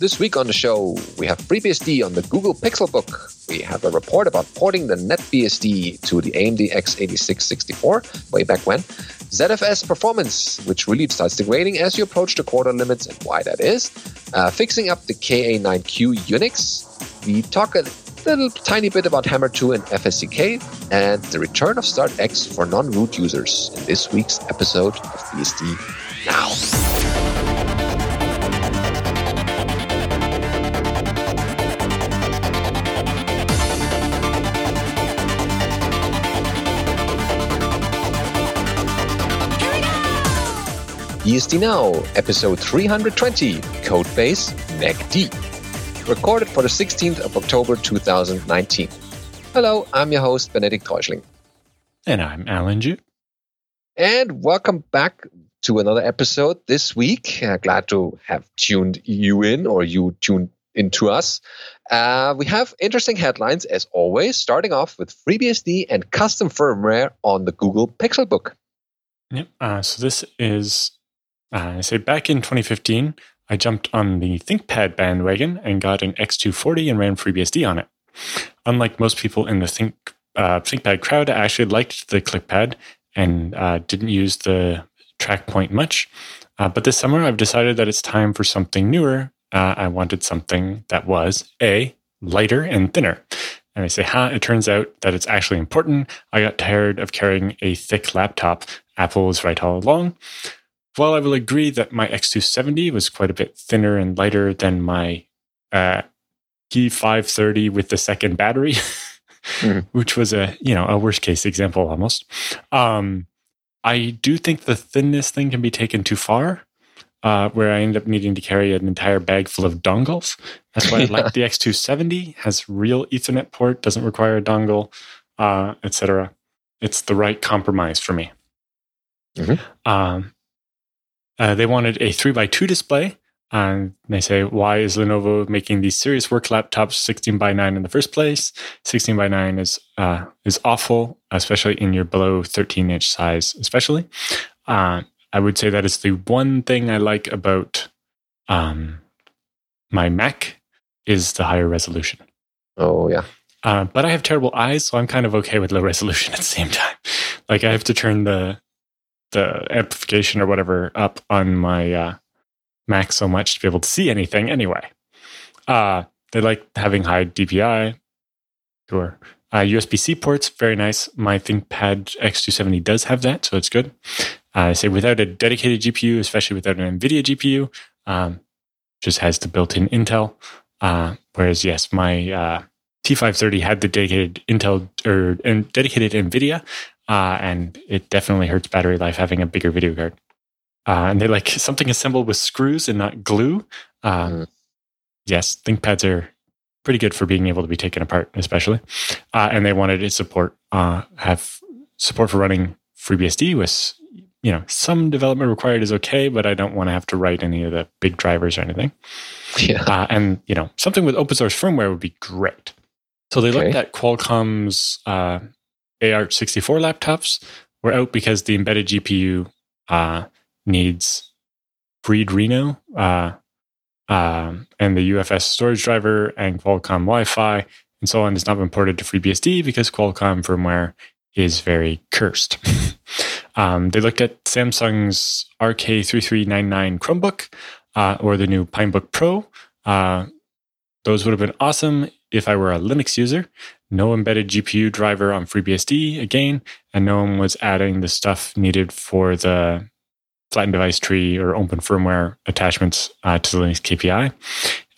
This week on the show, we have FreeBSD on the Google Pixelbook. We have a report about porting the NetBSD to the AMD x86-64 way back when. ZFS performance, which really starts degrading as you approach the quota limits and why that is. Uh, fixing up the KA9Q Unix. We talk a little tiny bit about Hammer 2 and FSCK, and the return of StartX for non-root users in this week's episode of BSD Now. BSD Now, episode 320, Codebase NECD. Recorded for the 16th of October 2019. Hello, I'm your host, Benedict Reuschling. And I'm Allan Jude. And welcome back to another episode this week. Uh, glad to have tuned you in or you tuned into us. Uh, we have interesting headlines as always, starting off with FreeBSD and custom firmware on the Google Pixelbook. Yep. Uh, so this is uh, say back in 2015, I jumped on the ThinkPad bandwagon and got an X240 and ran FreeBSD on it. Unlike most people in the Think uh, ThinkPad crowd, I actually liked the ClickPad and uh, didn't use the TrackPoint much. Uh, but this summer, I've decided that it's time for something newer. Uh, I wanted something that was a lighter and thinner. And I say, ha, it turns out that it's actually important. I got tired of carrying a thick laptop. Apple was right all along. While I will agree that my X270 was quite a bit thinner and lighter than my uh, T530 with the second battery, mm. which was a you know a worst case example almost. Um, I do think the thinness thing can be taken too far, uh, where I end up needing to carry an entire bag full of dongles. That's why. I like the X270 has real Ethernet port, doesn't require a dongle, uh, etc. It's the right compromise for me. Mm-hmm. Um, uh, they wanted a 3x2 display. And they say, why is Lenovo making these serious work laptops 16 by 9 in the first place? 16 by 9 is uh, is awful, especially in your below 13 inch size, especially. Uh, I would say that is the one thing I like about um, my Mac is the higher resolution. Oh yeah. Uh, but I have terrible eyes, so I'm kind of okay with low resolution at the same time. Like I have to turn the the amplification or whatever up on my uh, Mac so much to be able to see anything anyway. Uh, they like having high DPI. Sure. Uh, USB C ports, very nice. My ThinkPad X270 does have that, so it's good. I say without a dedicated GPU, especially without an NVIDIA GPU, um, just has the built in Intel. Uh, whereas, yes, my uh, T530 had the dedicated Intel or dedicated NVIDIA, uh, and it definitely hurts battery life having a bigger video card. Uh, and they like something assembled with screws and not glue. Uh, mm. Yes, ThinkPads are pretty good for being able to be taken apart, especially. Uh, and they wanted to support uh, have support for running FreeBSD with you know some development required is okay, but I don't want to have to write any of the big drivers or anything. Yeah. Uh, and you know something with open source firmware would be great. So they okay. looked at Qualcomm's AArch64 laptops were out because the embedded GPU uh, needs FreeDRENO uh, um, and the UFS storage driver and Qualcomm Wi Fi and so on has not been ported to FreeBSD because Qualcomm firmware is very cursed. um, they looked at Samsung's RK3399 Chromebook uh, or the new Pinebook Pro. Uh, those would have been awesome if I were a Linux user no embedded GPU driver on FreeBSD again, and no one was adding the stuff needed for the flattened device tree or open firmware attachments uh, to the Linux KPI.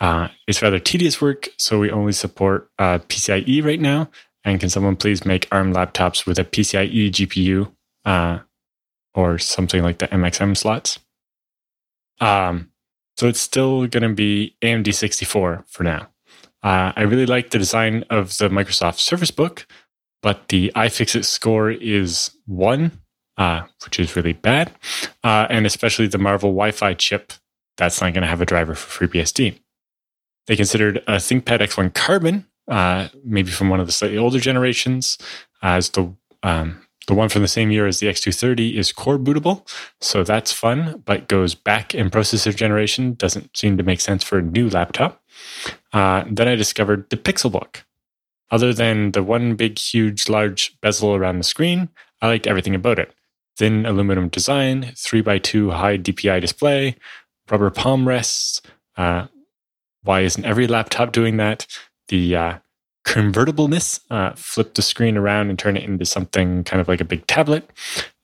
Uh, it's rather tedious work, so we only support uh, PCIe right now. And can someone please make ARM laptops with a PCIe GPU uh, or something like the MXM slots? Um, so it's still going to be AMD 64 for now. Uh, I really like the design of the Microsoft Surface Book, but the iFixit score is one, uh, which is really bad. Uh, and especially the Marvell Wi Fi chip, that's not going to have a driver for FreeBSD. They considered a ThinkPad X1 Carbon, uh, maybe from one of the slightly older generations, as the um, the one from the same year as the X230 is core bootable, so that's fun, but goes back in processor generation. Doesn't seem to make sense for a new laptop. Uh, then I discovered the Pixelbook. Other than the one big, huge, large bezel around the screen, I liked everything about it. Thin aluminum design, 3x2 high DPI display, rubber palm rests. Uh, why isn't every laptop doing that? The uh, convertibleness, uh, flip the screen around and turn it into something kind of like a big tablet.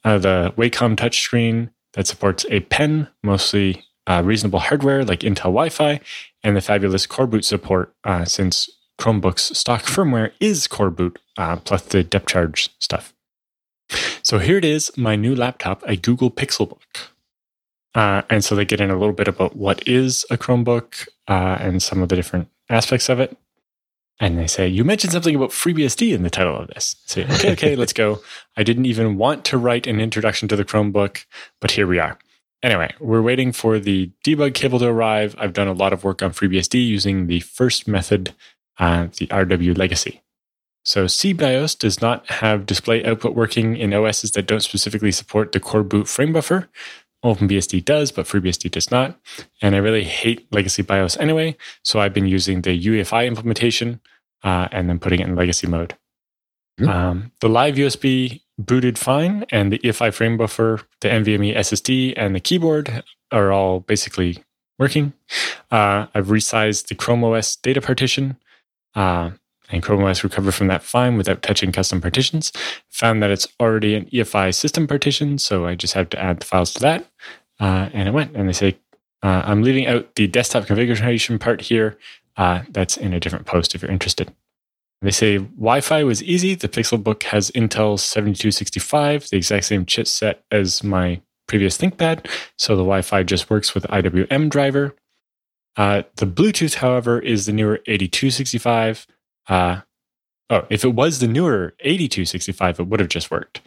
Uh, the Wacom touchscreen that supports a pen, mostly uh, reasonable hardware like Intel Wi Fi, and the fabulous Core Boot support uh, since Chromebook's stock firmware is Core Boot uh, plus the depthcharge stuff. So here it is, my new laptop, a Google Pixelbook. Uh, and so they get in a little bit about what is a Chromebook and some of the different aspects of it. And they say, You mentioned something about FreeBSD in the title of this. I say, okay, okay, let's go. I didn't even want to write an introduction to the Chromebook, but here we are. Anyway, we're waiting for the debug cable to arrive. I've done a lot of work on FreeBSD using the first method, uh, the RW legacy. So SeaBIOS does not have display output working in OSs that don't specifically support the core boot frame buffer. OpenBSD does, but FreeBSD does not. And I really hate legacy BIOS anyway, so I've been using the UEFI implementation uh, and then putting it in legacy mode. Mm-hmm. Um, the live USB booted fine, and the EFI frame buffer, the NVMe SSD, and the keyboard are all basically working. Uh, I've resized the Chrome OS data partition. Uh, and Chrome OS recovered from that fine without touching custom partitions. Found that it's already an EFI system partition, so I just have to add the files to that. Uh, and it went. And they say, uh, I'm leaving out the desktop configuration part here. Uh, that's in a different post if you're interested. They say Wi Fi was easy. The Pixelbook has Intel 7265, the exact same chipset as my previous ThinkPad. So the Wi Fi just works with IWM driver. Uh, the Bluetooth, however, is the newer 8265. Uh, oh, if it was the newer 8265, it would have just worked.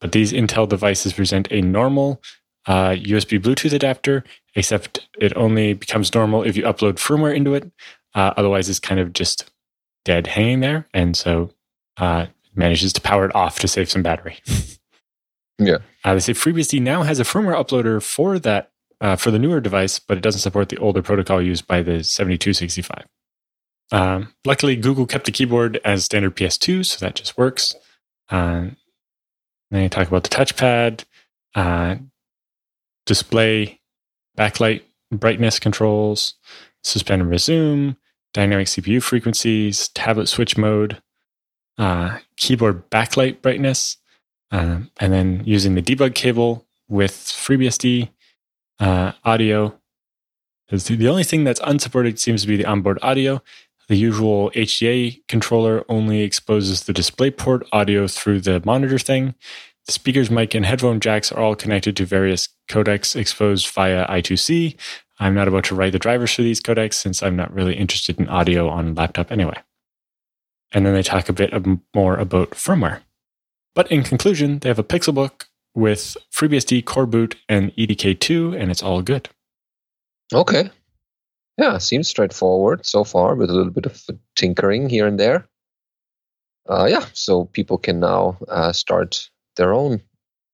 But these Intel devices present a normal uh, USB Bluetooth adapter, except it only becomes normal if you upload firmware into it. Uh, otherwise, it's kind of just dead hanging there. And so uh, manages to power it off to save some battery. yeah. Uh, they say FreeBSD now has a firmware uploader for that uh, for the newer device, but it doesn't support the older protocol used by the 7265. Um, luckily, Google kept the keyboard as standard PS2, so that just works. Uh, then you talk about the touchpad, uh, display, backlight brightness controls, suspend and resume, dynamic CPU frequencies, tablet switch mode, uh, keyboard backlight brightness, uh, and then using the debug cable with FreeBSD uh, audio. The only thing that's unsupported seems to be the onboard audio. The usual HDA controller only exposes the DisplayPort audio through the monitor thing. The speakers, mic, and headphone jacks are all connected to various codecs exposed via I2C. I'm not about to write the drivers for these codecs since I'm not really interested in audio on laptop anyway. And then they talk a bit more about firmware. But in conclusion, they have a Pixelbook with FreeBSD Core Boot and EDK2, and it's all good. Okay. Yeah, seems straightforward so far with a little bit of tinkering here and there. Uh, yeah, so people can now uh, start their own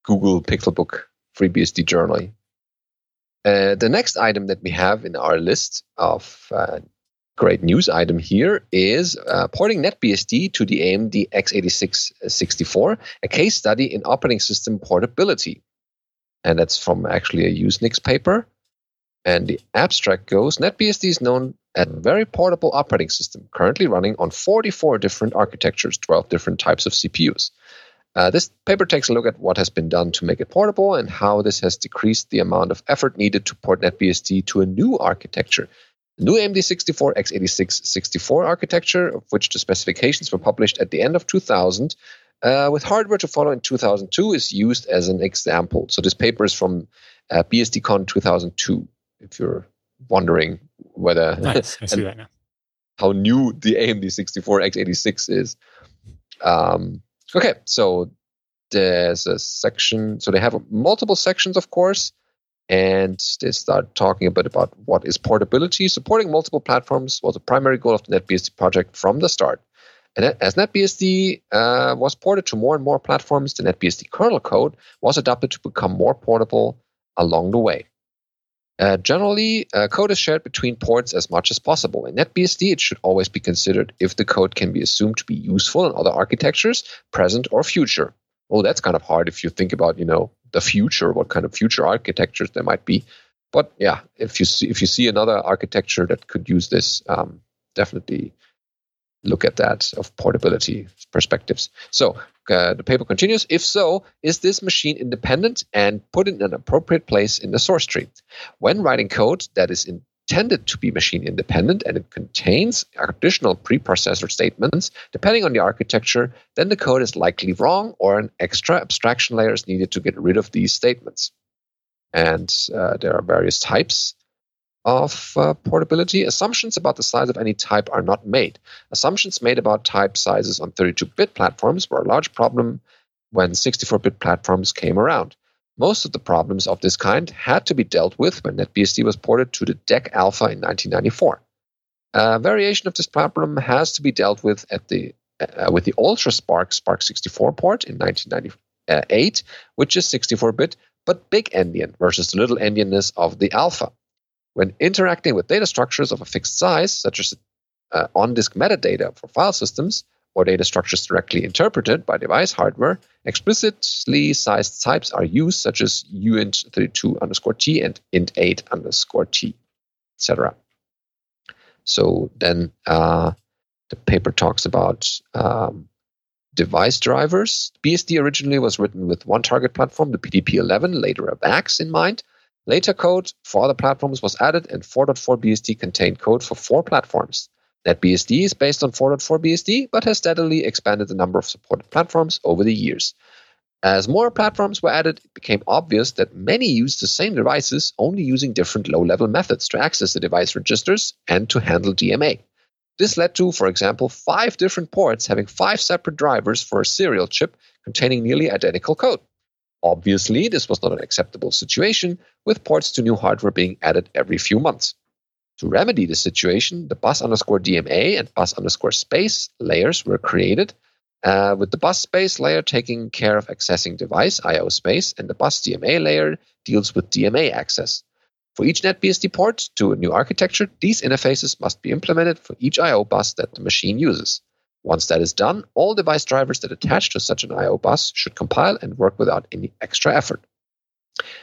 Google Pixelbook FreeBSD journal. Uh, the next item that we have in our list of uh, great news item here is uh, porting NetBSD to the AMD x86-64, a case study in operating system portability. And that's from actually a Usenix paper. And the abstract goes NetBSD is known as a very portable operating system, currently running on 44 different architectures, 12 different types of CPUs. Uh, this paper takes a look at what has been done to make it portable and how this has decreased the amount of effort needed to port NetBSD to a new architecture. The new AMD 64 x86 64 architecture, of which the specifications were published at the end of 2000, uh, with hardware to follow in 2002, is used as an example. So this paper is from uh, BSDCon 2002 if you're wondering whether nice. I see that now. how new the AMD 64 x86 is. Um, okay, so there's a section. So they have multiple sections, of course, and they start talking a bit about what is portability. Supporting multiple platforms was a primary goal of the NetBSD project from the start. And as NetBSD uh, was ported to more and more platforms, the NetBSD kernel code was adapted to become more portable along the way. Uh, generally, uh, code is shared between ports as much as possible. In NetBSD, it should always be considered if the code can be assumed to be useful in other architectures, present or future. Oh, that's kind of hard if you think about, you know, the future, what kind of future architectures there might be. But yeah, if you see if you see another architecture that could use this, um, definitely look at that of portability perspectives. So uh, the paper continues. If so, is this machine independent and put in an appropriate place in the source tree? When writing code that is intended to be machine independent and it contains additional preprocessor statements, depending on the architecture, then the code is likely wrong or an extra abstraction layer is needed to get rid of these statements. And uh, there are various types of uh, portability, assumptions about the size of any type are not made. Assumptions made about type sizes on 32 bit platforms were a large problem when 64 bit platforms came around. Most of the problems of this kind had to be dealt with when NetBSD was ported to the DEC Alpha in 1994. A variation of this problem has to be dealt with at the uh, with the UltraSPARC Spark 64 port in 1998, which is 64 bit but big endian versus the little endianness of the Alpha. When interacting with data structures of a fixed size, such as uh, on disk metadata for file systems, or data structures directly interpreted by device hardware, explicitly sized types are used, such as uint32 underscore t and int8 underscore t, etc. So then uh, the paper talks about um, device drivers. BSD originally was written with one target platform, the PDP-11, later a VAX in mind. Later code for other platforms was added, and 4.4 BSD contained code for four platforms. NetBSD is based on 4.4 BSD, but has steadily expanded the number of supported platforms over the years. As more platforms were added, it became obvious that many used the same devices, only using different low level methods to access the device registers and to handle DMA. This led to, for example, five different ports having five separate drivers for a serial chip containing nearly identical code. Obviously, this was not an acceptable situation, with ports to new hardware being added every few months. To remedy the situation, the bus underscore DMA and bus underscore space layers were created, uh, with the bus space layer taking care of accessing device I/O space, and the bus DMA layer deals with DMA access. For each NetBSD port to a new architecture, these interfaces must be implemented for each I/O bus that the machine uses. Once that is done, all device drivers that attach to such an I/O bus should compile and work without any extra effort.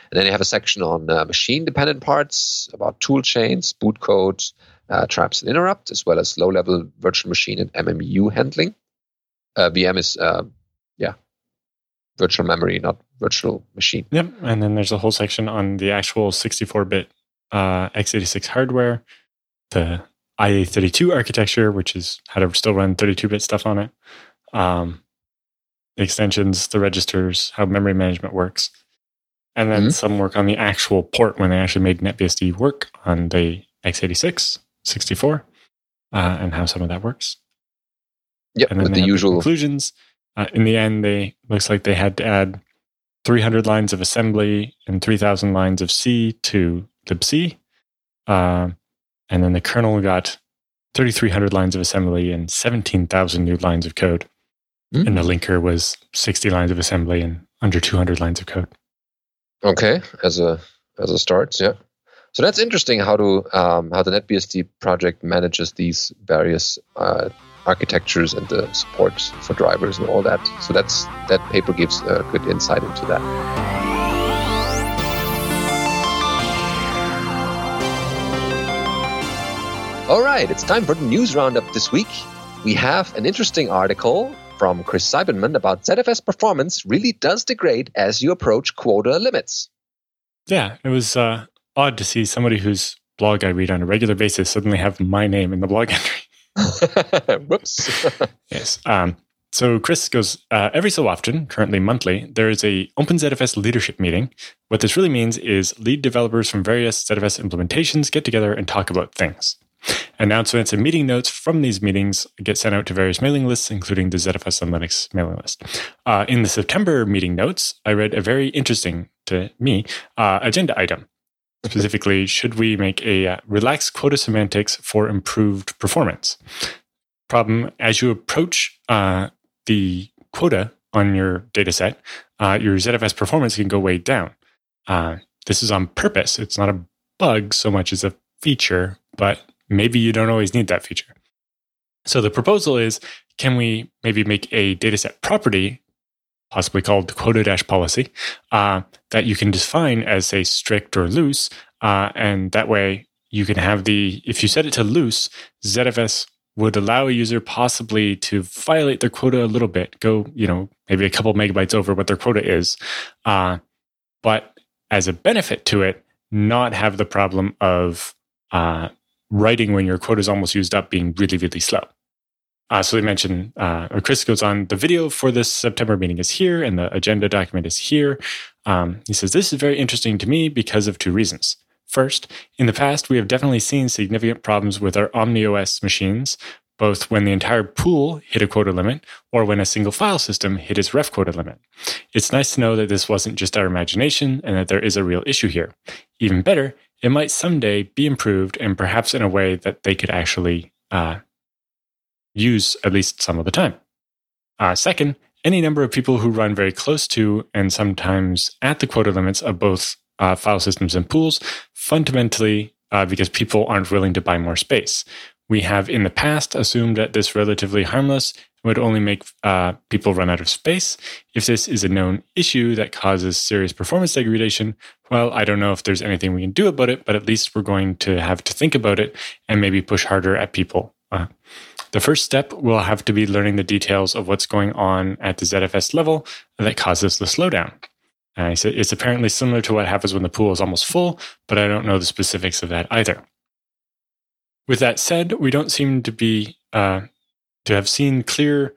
And then you have a section on uh, machine-dependent parts about tool chains, boot codes, uh, traps and interrupt, as well as low-level virtual machine and MMU handling. Uh, VM is, uh, yeah, virtual memory, not virtual machine. Yep. And then there's a whole section on the actual 64-bit uh, x86 hardware, the IA32 architecture, which is how to still run 32 bit stuff on it, um, the extensions, the registers, how memory management works, and then mm-hmm. some work on the actual port when they actually made NetBSD work on the x86 64 uh, and how some of that works. Yep, and then with the usual conclusions. Uh, in the end, they looks like they had to add 300 lines of assembly and 3,000 lines of C to libc. Uh, and then the kernel got 3,300 lines of assembly and 17,000 new lines of code. Mm. And the linker was 60 lines of assembly and under 200 lines of code. Okay, as a as a start, yeah. So that's interesting how to um, how the NetBSD project manages these various uh, architectures and the support for drivers and all that. So that's that paper gives a good insight into that. All right, it's time for the news roundup this week. We have an interesting article from Chris Siebenmann about ZFS performance really does degrade as you approach quota limits. Yeah, it was uh, odd to see somebody whose blog I read on a regular basis suddenly have my name in the blog entry. Whoops. yes. Um, so Chris goes uh, every so often, currently monthly, there is a OpenZFS leadership meeting. What this really means is lead developers from various ZFS implementations get together and talk about things. Announcements and meeting notes from these meetings get sent out to various mailing lists, including the ZFS on Linux mailing list. Uh, in the September meeting notes, I read a very interesting to me uh, agenda item. Specifically, should we make a uh, relaxed quota semantics for improved performance? problem as you approach uh, the quota on your data set, uh, your ZFS performance can go way down. Uh, this is on purpose. It's not a bug so much as a feature, but maybe you don't always need that feature. So the proposal is can we maybe make a dataset property, possibly called quota policy, uh, that you can define as say strict or loose, uh, and that way you can have the if you set it to loose, ZFS would allow a user possibly to violate their quota a little bit, go you know maybe a couple megabytes over what their quota is, uh, but as a benefit to it, not have the problem of uh, writing when your quota is almost used up being really really slow. Uh, so they mentioned, uh, or Chris goes on, the video for this September meeting is here and the agenda document is here. Um, he says, This is very interesting to me because of two reasons. First, in the past, we have definitely seen significant problems with our OmniOS machines, both when the entire pool hit a quota limit or when a single file system hit its ref quota limit. It's nice to know that this wasn't just our imagination and that there is a real issue here. Even better, it might someday be improved and perhaps in a way that they could actually uh, use at least some of the time. Uh, second, any number of people who run very close to and sometimes at the quota limits of both uh, file systems and pools, fundamentally uh, because people aren't willing to buy more space. We have in the past assumed that this relatively harmless would only make uh, people run out of space. If this is a known issue that causes serious performance degradation, well, I don't know if there's anything we can do about it, but at least we're going to have to think about it and maybe push harder at people. Uh, the first step will have to be learning the details of what's going on at the ZFS level that causes the slowdown. It's apparently similar to what happens when the pool is almost full, but I don't know the specifics of that either. With that said, we don't seem to be uh, to have seen clear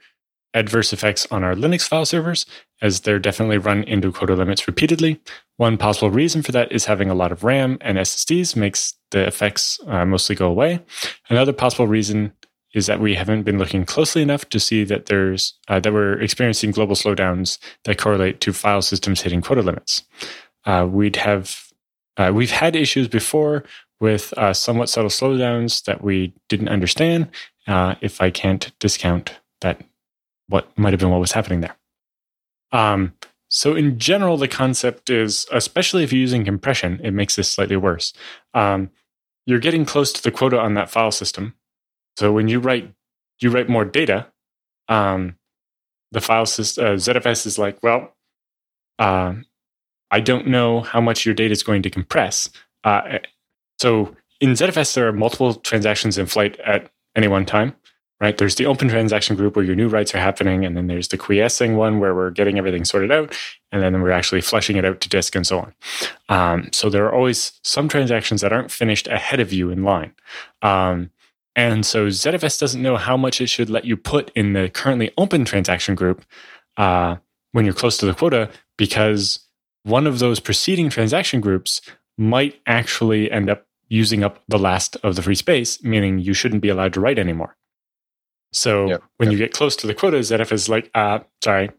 adverse effects on our Linux file servers, as they're definitely run into quota limits repeatedly. One possible reason for that is having a lot of RAM and SSDs makes the effects uh, mostly go away. Another possible reason is that we haven't been looking closely enough to see that there's uh, that we're experiencing global slowdowns that correlate to file systems hitting quota limits. Uh, we'd have uh, we've had issues before with uh, somewhat subtle slowdowns that we didn't understand. Uh, if I can't discount that, what might have been what was happening there. Um, so in general, the concept is, especially if you're using compression, it makes this slightly worse. Um, you're getting close to the quota on that file system, so when you write you write more data, um, the file system uh, ZFS is like, well, uh, I don't know how much your data is going to compress. Uh, so in ZFS, there are multiple transactions in flight at any one time, right? There's the open transaction group where your new writes are happening, and then there's the quiescing one where we're getting everything sorted out, and then we're actually flushing it out to disk and so on. Um, so there are always some transactions that aren't finished ahead of you in line. Um, and so ZFS doesn't know how much it should let you put in the currently open transaction group uh, when you're close to the quota because one of those preceding transaction groups might actually end up using up the last of the free space, meaning you shouldn't be allowed to write anymore. So yep, when yep. you get close to the quota, ZFS is like, uh, sorry,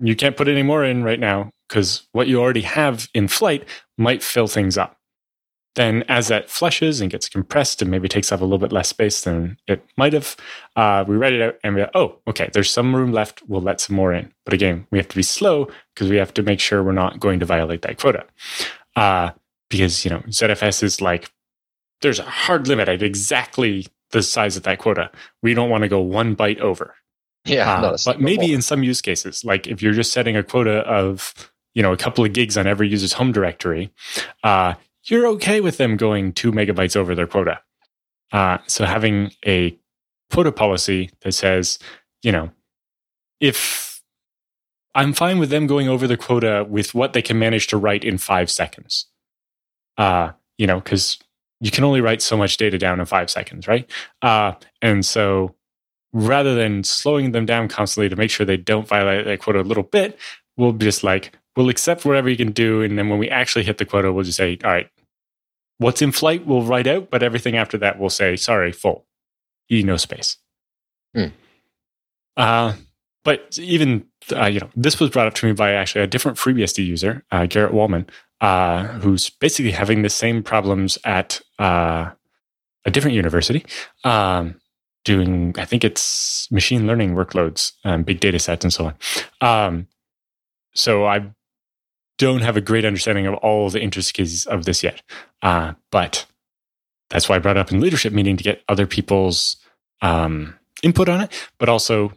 you can't put any more in right now because what you already have in flight might fill things up then as that flushes and gets compressed and maybe takes up a little bit less space than it might have, uh, we write it out and we go, oh, okay, there's some room left. We'll let some more in. But again, we have to be slow because we have to make sure we're not going to violate that quota. Uh, because, you know, ZFS is like, there's a hard limit at exactly the size of that quota. We don't want to go one byte over. Yeah. Uh, no, but maybe in some use cases, like if you're just setting a quota of, you know, a couple of gigs on every user's home directory, uh, you're okay with them going two megabytes over their quota. Uh, so having a quota policy that says, you know, if I'm fine with them going over the quota with what they can manage to write in five seconds, uh, you know, because you can only write so much data down in five seconds, right? Uh, and so rather than slowing them down constantly to make sure they don't violate that quota a little bit, we'll just like, we'll accept whatever you can do. And then when we actually hit the quota, we'll just say, all right, What's in flight we'll write out, but everything after that we'll say, sorry, full. E no space. Hmm. Uh, but even, uh, you know, this was brought up to me by actually a different FreeBSD user, uh, Garrett Wollman, uh, who's basically having the same problems at uh, a different university. Um, doing, I think it's machine learning workloads, um, big data sets, and so on. Um, so I don't have a great understanding of all the intricacies of this yet. Uh, but that's why I brought up in leadership meeting to get other people's um, input on it. But also,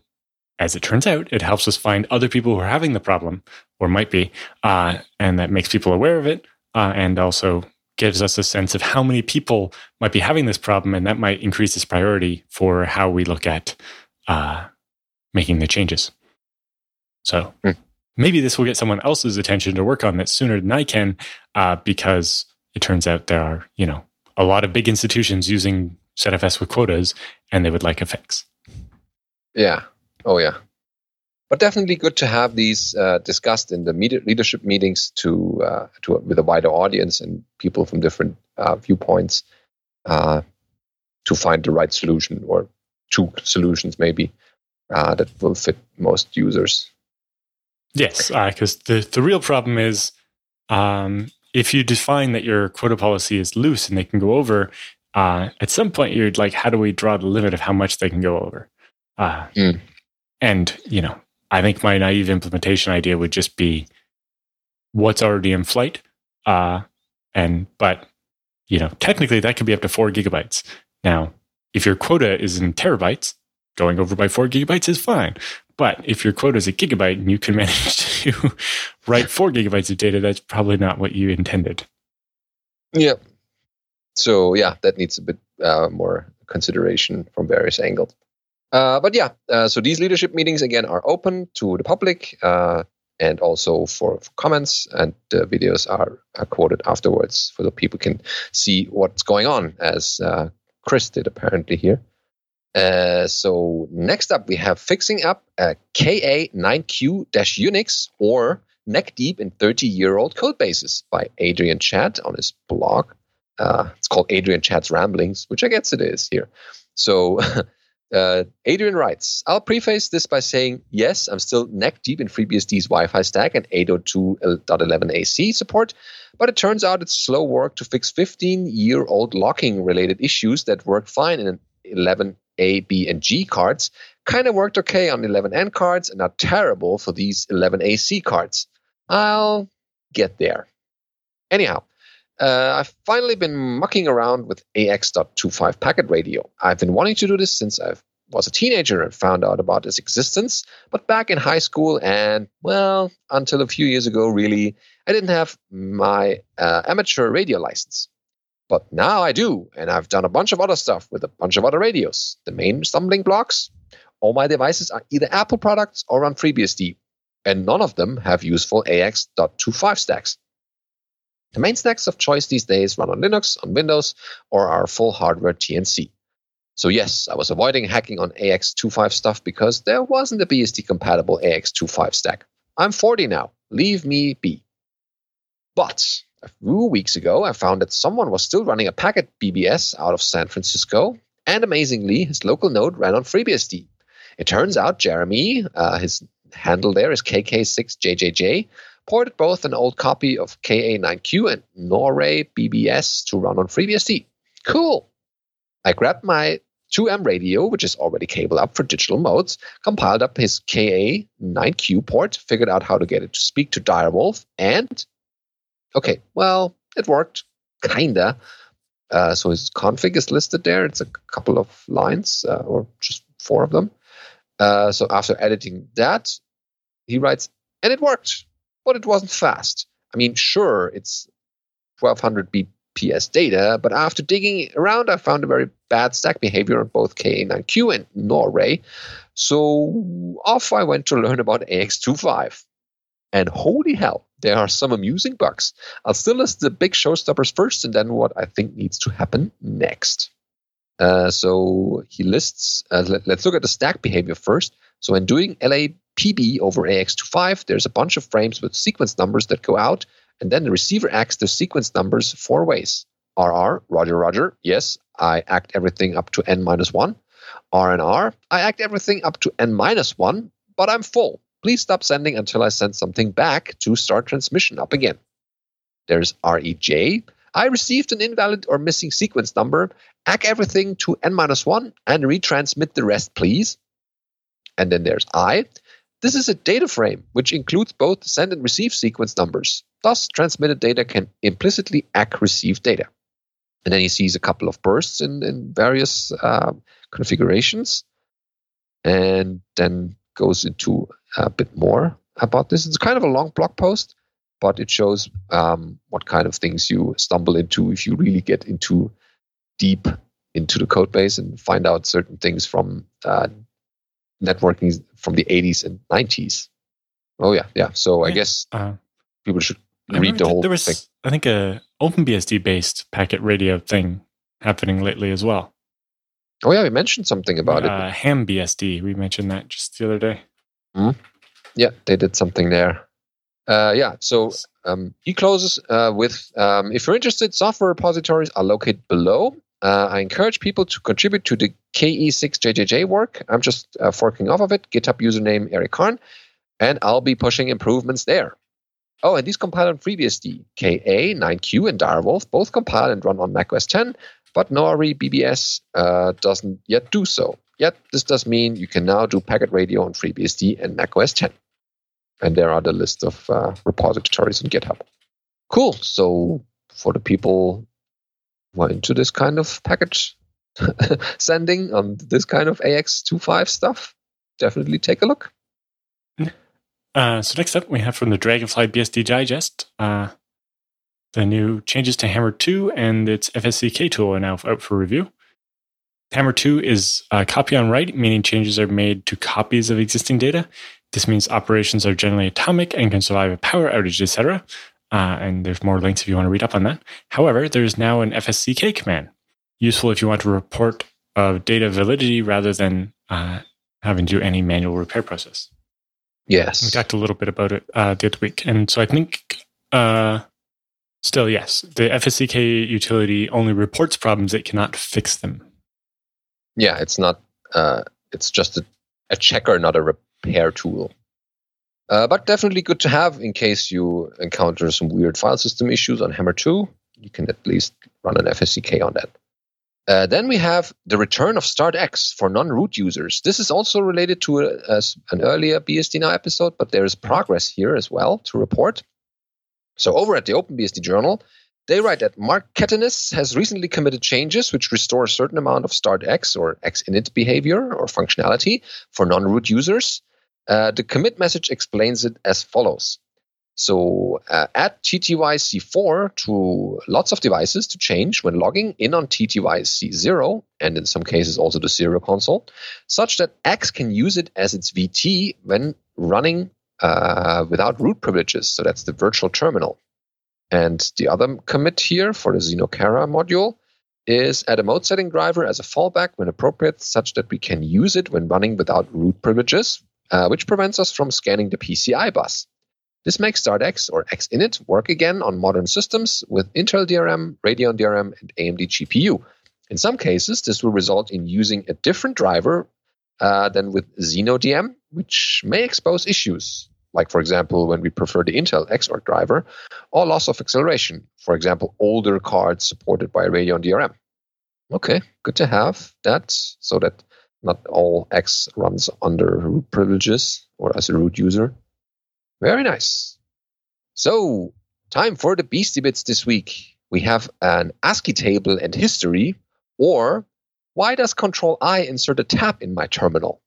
as it turns out, it helps us find other people who are having the problem or might be, uh, and that makes people aware of it, uh, and also gives us a sense of how many people might be having this problem, and that might increase its priority for how we look at uh, making the changes. So mm. maybe this will get someone else's attention to work on this sooner than I can, uh, because it turns out there are you know a lot of big institutions using ZFS with quotas, and they would like a fix. Yeah. Oh yeah but definitely good to have these uh, discussed in the media, leadership meetings to, uh, to with a wider audience and people from different uh, viewpoints uh, to find the right solution or two solutions maybe uh, that will fit most users. Yes, because uh, the the real problem is um, if you define that your quota policy is loose and they can go over. at some point, you're like, how do we draw the limit of how much they can go over? Mm. And you know, I think my naive implementation idea would just be what's already in flight. Uh, and, but, you know, technically that could be up to four gigabytes. Now, if your quota is in terabytes, going over by four gigabytes is fine. But if your quota is a gigabyte and you can manage to write four gigabytes of data, that's probably not what you intended. Yeah. So, yeah, that needs a bit uh, more consideration from various angles. Uh, but yeah, uh, so these leadership meetings again are open to the public uh, and also for, for, comments, and the videos are, are, quoted afterwards so that people can see what's going on, as uh, Chris did apparently here. Uh, so next up, we have fixing up KA9Q-Unix or neck deep in 30-year-old code bases by Adrian Chadd on his blog. Uh, it's called Adrian Chadd's Ramblings, which I guess it is here. So Uh, Adrian writes, I'll preface this by saying, yes, I'm still neck deep in FreeBSD's Wi Fi stack and 802.11ac support, but it turns out it's slow work to fix 15 year old locking related issues that work fine in 11A, B, and G cards, kind of worked okay on 11N cards, and are terrible for these 11AC cards. I'll get there. Anyhow, uh, I've finally been mucking around with AX.25 packet radio. I've been wanting to do this since I was a teenager and found out about its existence, but back in high school and, well, until a few years ago, really, I didn't have my uh, amateur radio license. But now I do, and I've done a bunch of other stuff with a bunch of other radios. The main stumbling blocks all my devices are either Apple products or run FreeBSD, and none of them have useful AX.25 stacks. The main stacks of choice these days run on Linux, on Windows, or are full hardware TNC. So yes, I was avoiding hacking on AX25 stuff because there wasn't a BSD compatible AX25 stack. I'm 40 now. Leave me be. But a few weeks ago, I found that someone was still running a packet BBS out of San Francisco, and amazingly, his local node ran on FreeBSD. It turns out Jeremy, uh, his handle there is KK6JJJ, ported both an old copy of KA9Q and Norray BBS to run on FreeBSD. Cool. I grabbed my 2M radio, which is already cabled up for digital modes, compiled up his KA9Q port, figured out how to get it to speak to Direwolf, and okay, well, it worked, kinda. Uh, so his config is listed there. It's a couple of lines, uh, or just four of them. Uh, so after editing that, he writes, and it worked but it wasn't fast. I mean, sure, it's 1200 BPS data, but after digging around, I found a very bad stack behavior on both KA9Q and Norray. So off I went to learn about AX25. And holy hell, there are some amusing bugs. I'll still list the big showstoppers first and then what I think needs to happen next. Uh, so he lists, uh, let, us look at the stack behavior first. So when doing LA PB over AX25, there's a bunch of frames with sequence numbers that go out, and then the receiver ACKs the sequence numbers four ways. RR, Roger, Roger, yes, I ACK everything up to n minus 1. RNR, I ACK everything up to n minus 1, but I'm full. Please stop sending until I send something back to start transmission up again. There's REJ, I received an invalid or missing sequence number. Ack everything to n minus 1 and retransmit the rest, please. And then there's I. This is a data frame which includes both send and receive sequence numbers. Thus, transmitted data can implicitly ACK received data. And then he sees a couple of bursts in, in various uh, configurations and then goes into a bit more about this. It's kind of a long blog post, but it shows um, what kind of things you stumble into if you really get into deep into the code base and find out certain things from uh, networking from the 80s and 90s. Oh yeah, yeah. So I guess uh, people should read the whole there was, thing. I think a OpenBSD based packet radio thing happening lately as well. Oh yeah, we mentioned something about uh, it. Ham BSD. We mentioned that just the other day. Mm-hmm. Yeah, they did something there. Uh, yeah, so um, he closes uh, with um, if you're interested, software repositories are located below. Uh, I encourage people to contribute to the KE6JJJ work. I'm just uh, forking off of it. GitHub username Eric Karn, and I'll be pushing improvements there. Oh, and these compile on FreeBSD. KA, 9Q, and Direwolf both compile and run on macOS 10, but Nori BBS uh, doesn't yet do so. Yet, this does mean you can now do packet radio on FreeBSD and macOS 10. And there are the list of uh, repositories on GitHub. Cool. So, for the people into this kind of package sending on this kind of AX25 stuff, definitely take a look. Uh, so next up, we have from the Dragonfly BSD Digest, uh, the new changes to Hammer 2 and its FSCK tool are now out for review. Hammer 2 is a copy on write, meaning changes are made to copies of existing data. This means operations are generally atomic and can survive a power outage, etc. Uh, and there's more links if you want to read up on that. However, there's now an FSCK command, useful if you want to report of data validity rather than uh, having to do any manual repair process. Yes. We talked a little bit about it uh, the other week. And so I think uh, still, yes, the FSCK utility only reports problems, it cannot fix them. Yeah, it's not, uh, it's just a, a checker, not a repair tool. Uh, but definitely good to have in case you encounter some weird file system issues on Hammer 2. You can at least run an FSCK on that. Uh, then we have the return of StartX for non-root users. This is also related to a, a, an earlier BSD Now episode, but there is progress here as well to report. So over at the OpenBSD journal, they write that Mark Kettenis has recently committed changes which restore a certain amount of StartX or xinit behavior or functionality for non-root users. Uh, the commit message explains it as follows. So uh, add TTYC4 to lots of devices to change when logging in on TTYC0, and in some cases also the serial console, such that X can use it as its VT when running uh, without root privileges. So that's the virtual terminal. And the other commit here for the Xenocara module is add a mode setting driver as a fallback when appropriate, such that we can use it when running without root privileges, uh, which prevents us from scanning the PCI bus. This makes StartX or XInit work again on modern systems with Intel DRM, Radeon DRM, and AMD GPU. In some cases, this will result in using a different driver uh, than with XenoDM, which may expose issues, like, for example, when we prefer the Intel Xorg driver, or loss of acceleration, for example, older cards supported by Radeon DRM. Okay, good to have that so that not all X runs under root privileges or as a root user. Very nice. So, time for the Beastie Bits this week. We have an ASCII table and history, or why does Control I insert a tab in my terminal?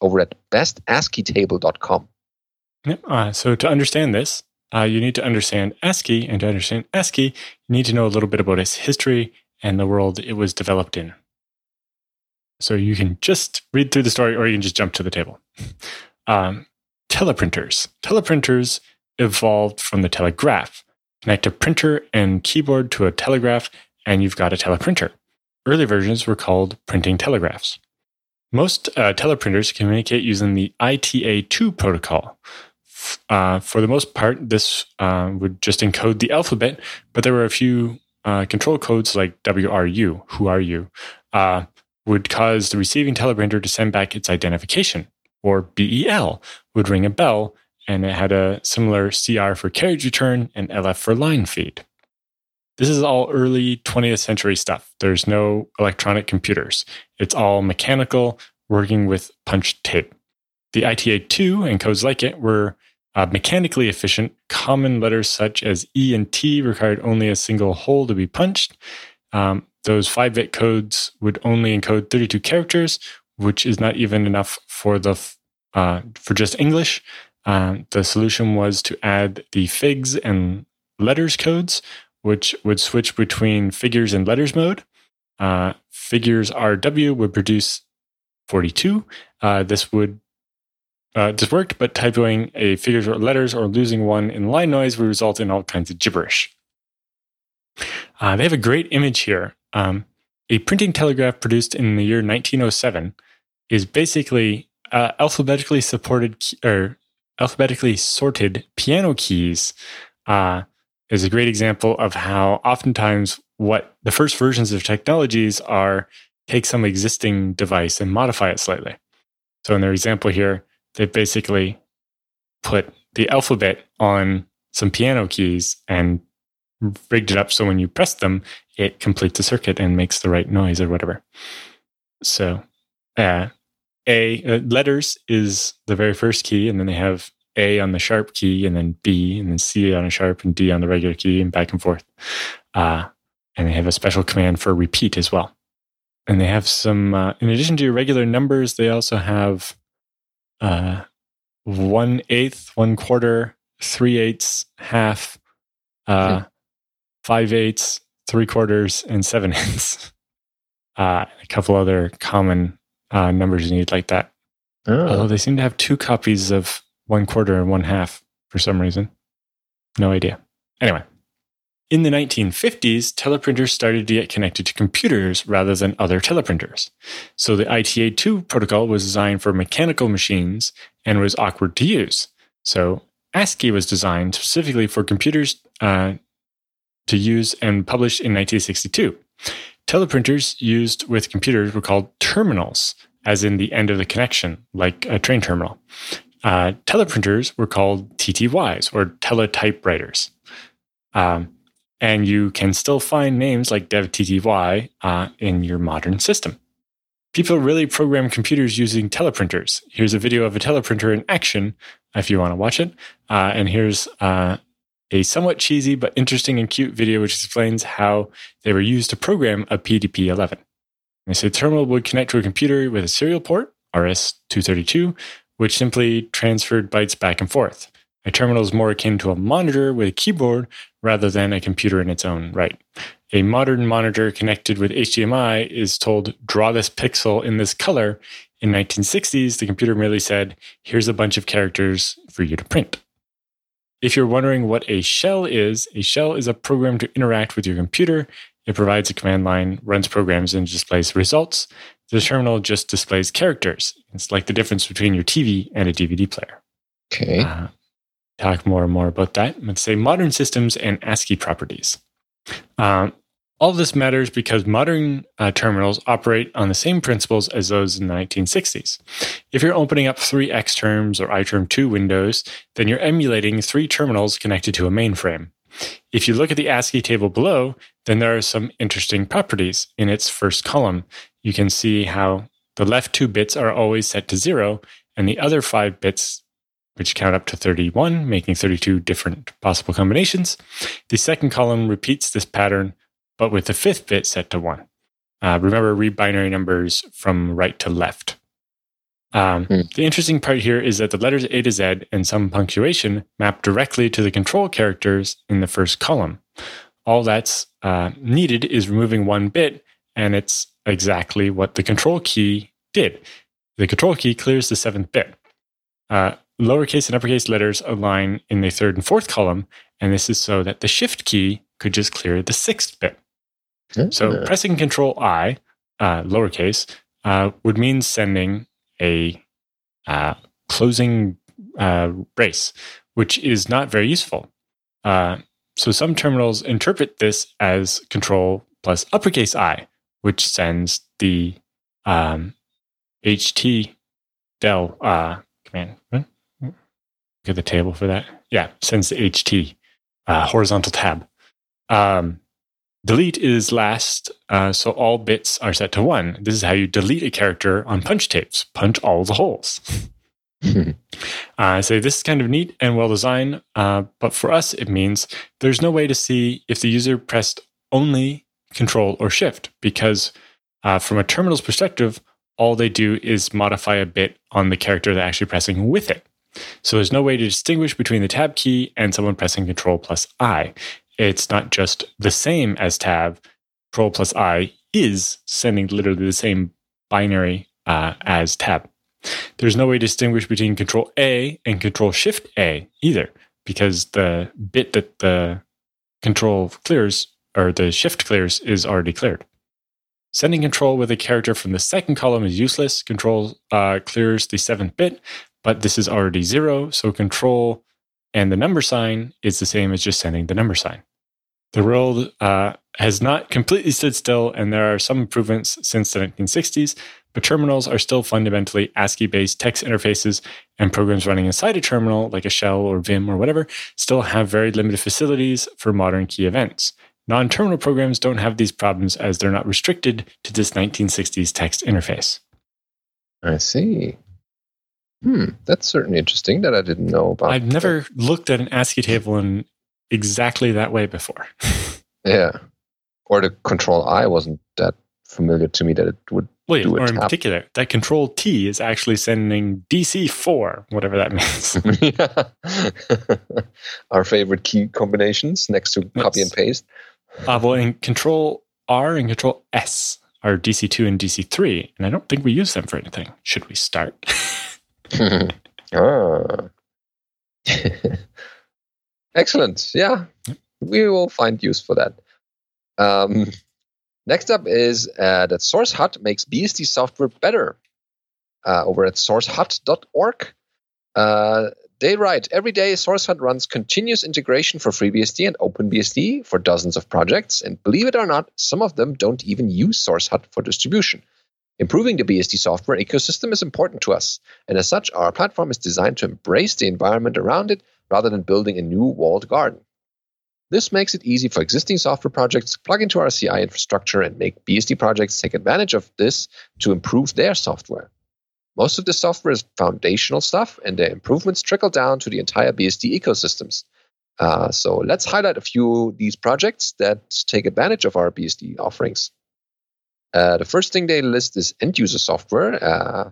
Over at bestasciitable.com. Yep. Uh, so, to understand this, uh, you need to understand ASCII, and to understand ASCII, you need to know a little bit about its history and the world it was developed in. So, you can just read through the story, or you can just jump to the table. Um, teleprinters. Teleprinters evolved from the telegraph. Connect a printer and keyboard to a telegraph, and you've got a teleprinter. Early versions were called printing telegraphs. Most uh, teleprinters communicate using the ITA2 protocol. Uh, for the most part, this uh, would just encode the alphabet, but there were a few uh, control codes like WRU, who are you, uh, would cause the receiving teleprinter to send back its identification or BEL would ring a bell, and it had a similar CR for carriage return and LF for line feed. this is all early 20th century stuff. There's no electronic computers. It's all mechanical, working with punched tape. The ITA2 and codes like it were uh, mechanically efficient. Common letters such as E and T required only a single hole to be punched. Um, those 5 bit codes would only encode 32 characters, which is not even enough for the uh, for just English. Uh, the solution was to add the figs and letters codes, which would switch between figures and letters mode. Uh, figures RW would produce 42. Uh, this would uh, this worked, but typoing a figures or letters or losing one in line noise would result in all kinds of gibberish. Uh, they have a great image here. Um, a printing telegraph produced in the year 1907 is basically uh, alphabetically supported or alphabetically sorted piano keys. Uh, is a great example of how oftentimes what the first versions of technologies are take some existing device and modify it slightly. So in their example here, they basically put the alphabet on some piano keys and rigged it up so when you press them, it completes the circuit and makes the right noise or whatever. So, uh, A, uh, letters is the very first key, and then they have A on the sharp key, and then B, and then C on a sharp, and D on the regular key, and back and forth. Uh, and they have a special command for repeat as well. And they have some, uh, in addition to your regular numbers, they also have uh, one eighth, one quarter, three eighths, half, uh, hmm. Five eighths, three quarters, and seven eighths. Uh, a couple other common uh, numbers you need like that. Oh. Although they seem to have two copies of one quarter and one half for some reason. No idea. Anyway, in the 1950s, teleprinters started to get connected to computers rather than other teleprinters. So the ITA2 protocol was designed for mechanical machines and was awkward to use. So ASCII was designed specifically for computers uh, to use and published in 1962. Teleprinters used with computers were called terminals, as in the end of the connection, like a train terminal. Uh, teleprinters were called TTYs or teletypewriters. Um, and you can still find names like DevTTY uh, in your modern system. People really program computers using teleprinters. Here's a video of a teleprinter in action if you want to watch it. Uh, and here's uh, a somewhat cheesy but interesting and cute video which explains how they were used to program a PDP 11. They say terminal would connect to a computer with a serial port, RS232, which simply transferred bytes back and forth. A terminal is more akin to a monitor with a keyboard rather than a computer in its own right. A modern monitor connected with HDMI is told, draw this pixel in this color. In 1960s, the computer merely said, here's a bunch of characters for you to print. If you're wondering what a shell is, a shell is a program to interact with your computer. It provides a command line, runs programs, and displays results. The terminal just displays characters. It's like the difference between your TV and a DVD player. Okay. Uh, talk more and more about that. Let's say modern systems and ASCII properties. Um, all this matters because modern uh, terminals operate on the same principles as those in the 1960s. If you're opening up three Xterms or iTerm2 windows, then you're emulating three terminals connected to a mainframe. If you look at the ASCII table below, then there are some interesting properties. In its first column, you can see how the left two bits are always set to zero, and the other five bits which count up to 31, making 32 different possible combinations. The second column repeats this pattern, but with the fifth bit set to 1. Uh, remember, read binary numbers from right to left. Um, mm. The interesting part here is that the letters A to Z and some punctuation map directly to the control characters in the first column. All that's uh, needed is removing one bit, and it's exactly what the control key did. The control key clears the seventh bit. Uh, lowercase and uppercase letters align in the third and fourth column, and this is so that the shift key could just clear the sixth bit. Mm-hmm. So pressing Control I, uh, lowercase, uh, would mean sending a uh, closing uh, brace, which is not very useful. Uh, so some terminals interpret this as Control plus uppercase I, which sends the um, HT del uh, command. Get the table for that. Yeah, sends the HT uh, horizontal tab. Um, delete is last, uh, so all bits are set to one. This is how you delete a character on punch tapes. Punch all the holes. I uh, say this is kind of neat and well designed, uh, but for us, it means there's no way to see if the user pressed only Control or Shift because, uh, from a terminal's perspective, all they do is modify a bit on the character they're actually pressing with it. So there's no way to distinguish between the tab key and someone pressing Control plus I. It's not just the same as tab. Control plus I is sending literally the same binary uh, as tab. There's no way to distinguish between Control A and Control Shift A either, because the bit that the Control clears or the Shift clears is already cleared. Sending control with a character from the second column is useless. Control uh, clears the seventh bit, but this is already zero, so control and the number sign is the same as just sending the number sign. The world uh, has not completely stood still, and there are some improvements since the 1960s, but terminals are still fundamentally ASCII based text interfaces, and programs running inside a terminal, like a shell or Vim or whatever, still have very limited facilities for modern key events. Non terminal programs don't have these problems as they're not restricted to this 1960s text interface. I see. Hmm, that's certainly interesting that I didn't know about. I've never looked at an ASCII table in exactly that way before. yeah. Or the control I wasn't that familiar to me that it would well, yeah, or in particular, that control T is actually sending DC4, whatever that means. Our favorite key combinations next to That's, copy and paste. Uh, well, in Control R and Control S are DC2 and DC3, and I don't think we use them for anything. Should we start? ah. Excellent. Yeah, we will find use for that. Um, next up is uh, that SourceHut makes BSD software better. Uh, over at sourcehut.org, uh, they write every day SourceHut runs continuous integration for FreeBSD and OpenBSD for dozens of projects, and believe it or not, some of them don't even use SourceHut for distribution. Improving the BSD software ecosystem is important to us, and as such, our platform is designed to embrace the environment around it rather than building a new walled garden. This makes it easy for existing software projects to plug into our CI infrastructure and make BSD projects take advantage of this to improve their software. Most of the software is foundational stuff, and the improvements trickle down to the entire BSD ecosystems. Uh, so let's highlight a few of these projects that take advantage of our BSD offerings. Uh, the first thing they list is end user software, uh,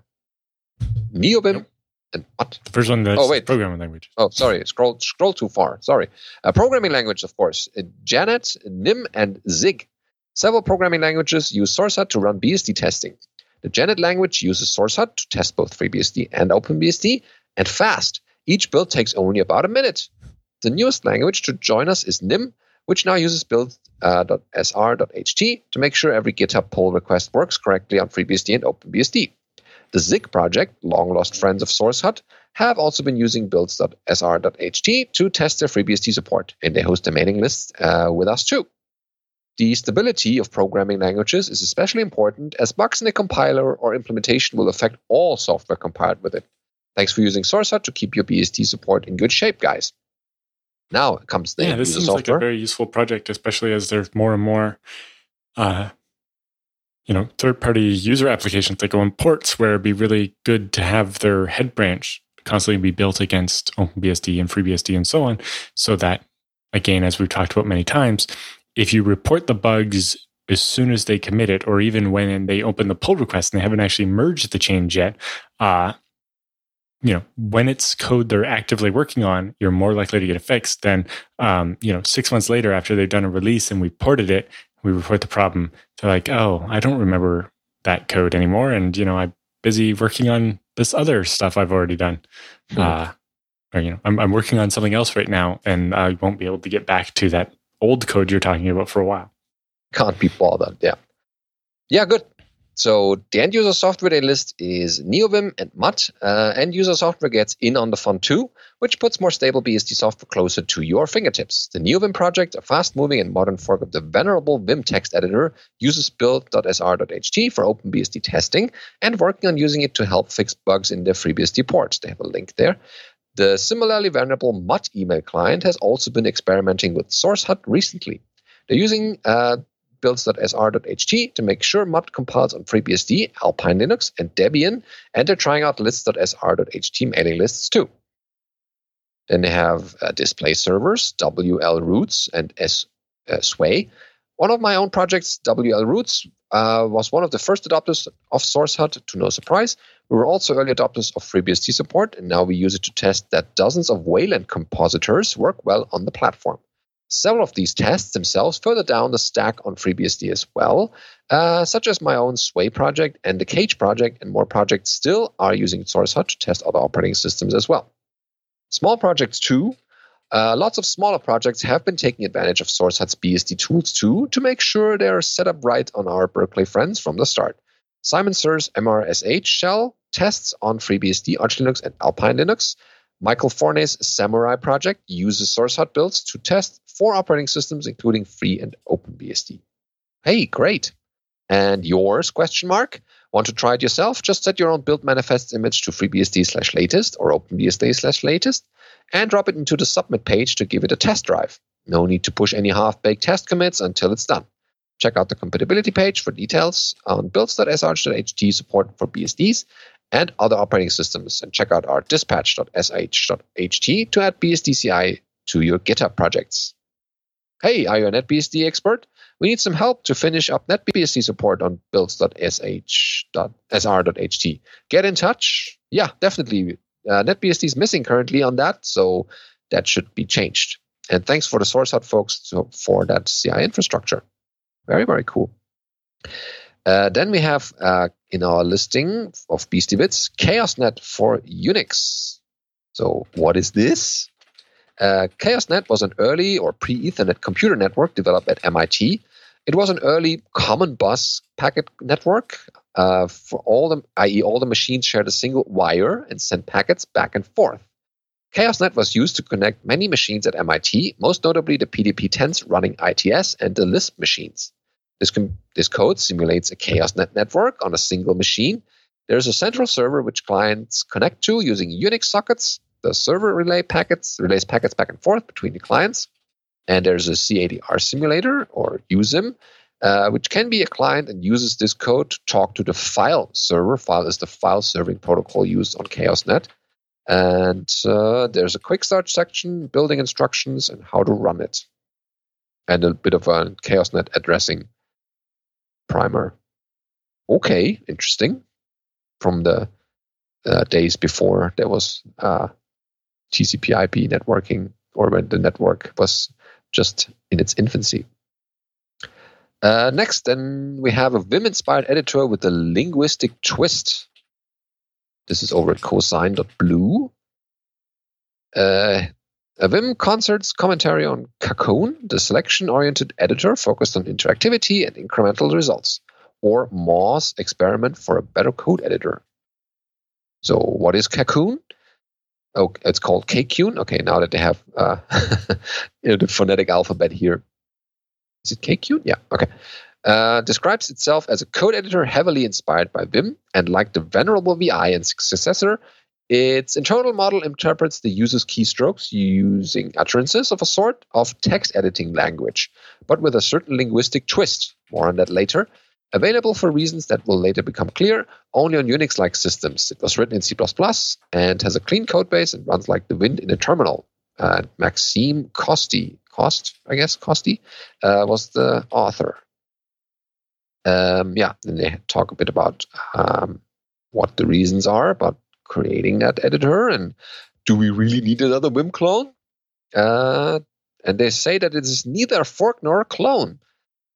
NeoVim. Yep. And what? The first one that's oh, wait. programming language. Oh, sorry. Scroll scroll too far. Sorry. Uh, programming language, of course. Uh, Janet, Nim, and Zig. Several programming languages use SourceHut to run BSD testing. The Janet language uses SourceHut to test both FreeBSD and OpenBSD, and fast. Each build takes only about a minute. The newest language to join us is Nim, which now uses build.sr.ht uh, to make sure every GitHub pull request works correctly on FreeBSD and OpenBSD. The Zig project, long lost friends of SourceHut, have also been using builds.sr.ht to test their FreeBSD support, and they host a mailing list uh, with us too. The stability of programming languages is especially important as bugs in a compiler or implementation will affect all software compiled with it. Thanks for using SourceHut to keep your BSD support in good shape, guys. Now it comes the yeah. This seems like a very useful project, especially as there's more and more, uh, you know, third-party user applications that go in ports, where it'd be really good to have their head branch constantly be built against OpenBSD and FreeBSD and so on, so that again, as we've talked about many times, if you report the bugs as soon as they commit it, or even when they open the pull request and they haven't actually merged the change yet, uh, you know, when it's code they're actively working on, you're more likely to get it fixed than, um, you know, six months later after they've done a release and we ported it, we report the problem. They're like, oh, I don't remember that code anymore. And, you know, I'm busy working on this other stuff I've already done. Hmm. Uh, or, you know, I'm, I'm working on something else right now and I won't be able to get back to that old code you're talking about for a while. Can't be bothered. Yeah. Yeah, good. So the end user software they list is NeoVim and Mutt. Uh, end user software gets in on the fun too, which puts more stable BSD software closer to your fingertips. The NeoVim project, a fast moving and modern fork of the venerable Vim text editor, uses build.sr.ht for OpenBSD testing and working on using it to help fix bugs in their FreeBSD ports. They have a link there. The similarly venerable Mutt email client has also been experimenting with SourceHut recently. They're using uh, builds.sr.ht to make sure Mutt compiles on FreeBSD, Alpine Linux, and Debian, and they're trying out lists.sr.ht mailing lists too. Then they have uh, display servers, WL Roots, and S, uh, Sway. One of my own projects, WL Roots, uh, was one of the first adopters of SourceHut, to no surprise. We were also early adopters of FreeBSD support, and now we use it to test that dozens of Wayland compositors work well on the platform. Several of these tests themselves further down the stack on FreeBSD as well, uh, such as my own Sway project and the Cage project, and more projects still are using SourceHut to test other operating systems as well. Small projects too. Uh, lots of smaller projects have been taking advantage of SourceHut's BSD tools too to make sure they're set up right on our Berkeley friends from the start. Simon Ser's MRSH shell tests on FreeBSD, Arch Linux, and Alpine Linux. Michael Forney's Samurai project uses SourceHut builds to test four operating systems, including free and OpenBSD. Hey, great. And yours, question mark? Want to try it yourself? Just set your own build manifest image to FreeBSD slash latest or OpenBSD slash latest and drop it into the submit page to give it a test drive. No need to push any half-baked test commits until it's done. Check out the compatibility page for details on builds.sr.ht support for BSDs and other operating systems, and check out our dispatch.sh.ht to add BSDCI to your GitHub projects. Hey, are you a NetBSD expert? We need some help to finish up NetBSD support on builds.sh.sr.ht. Get in touch. Yeah, definitely. Uh, NetBSD is missing currently on that, so that should be changed. And thanks for the SourceHut folks to, for that CI infrastructure. Very, very cool. Uh, then we have uh, in our listing of BSD bits ChaosNet for Unix. So, what is this? Uh, ChaosNet was an early or pre Ethernet computer network developed at MIT. It was an early common bus packet network uh, for all the, i.e., all the machines shared a single wire and sent packets back and forth. ChaosNet was used to connect many machines at MIT, most notably the PDP-10s running ITS and the Lisp machines. This, com- this code simulates a ChaosNet network on a single machine. There's a central server which clients connect to using Unix sockets the server relay packets, relays packets back and forth between the clients. And there's a CADR simulator or USIM, uh, which can be a client and uses this code to talk to the file server. File is the file serving protocol used on ChaosNet. And uh, there's a quick start section, building instructions, and how to run it. And a bit of a ChaosNet addressing primer. Okay, interesting. From the uh, days before there was uh, TCP/IP networking, or when the network was just in its infancy. Uh, next, then we have a Vim-inspired editor with a linguistic twist. This is over at cosine.blue. Uh, a Vim concerts commentary on Kakoune, the selection-oriented editor focused on interactivity and incremental results, or Maw's experiment for a better code editor. So, what is Kakoune? Oh, it's called Kakoune. Okay, now that they have uh, you know, the phonetic alphabet here. Is it Kakoune? Yeah, okay. Uh, describes itself as a code editor heavily inspired by Vim, and like the venerable VI and successor, its internal model interprets the user's keystrokes using utterances of a sort of text editing language, but with a certain linguistic twist. More on that later. Available for reasons that will later become clear only on Unix like systems. It was written in C and has a clean code base and runs like the wind in a terminal. Uh, Maxime Costi, Cost, I guess, Costi, uh, was the author. Um, yeah, and they talk a bit about um, what the reasons are about creating that editor and do we really need another Vim clone? Uh, and they say that it is neither a fork nor a clone.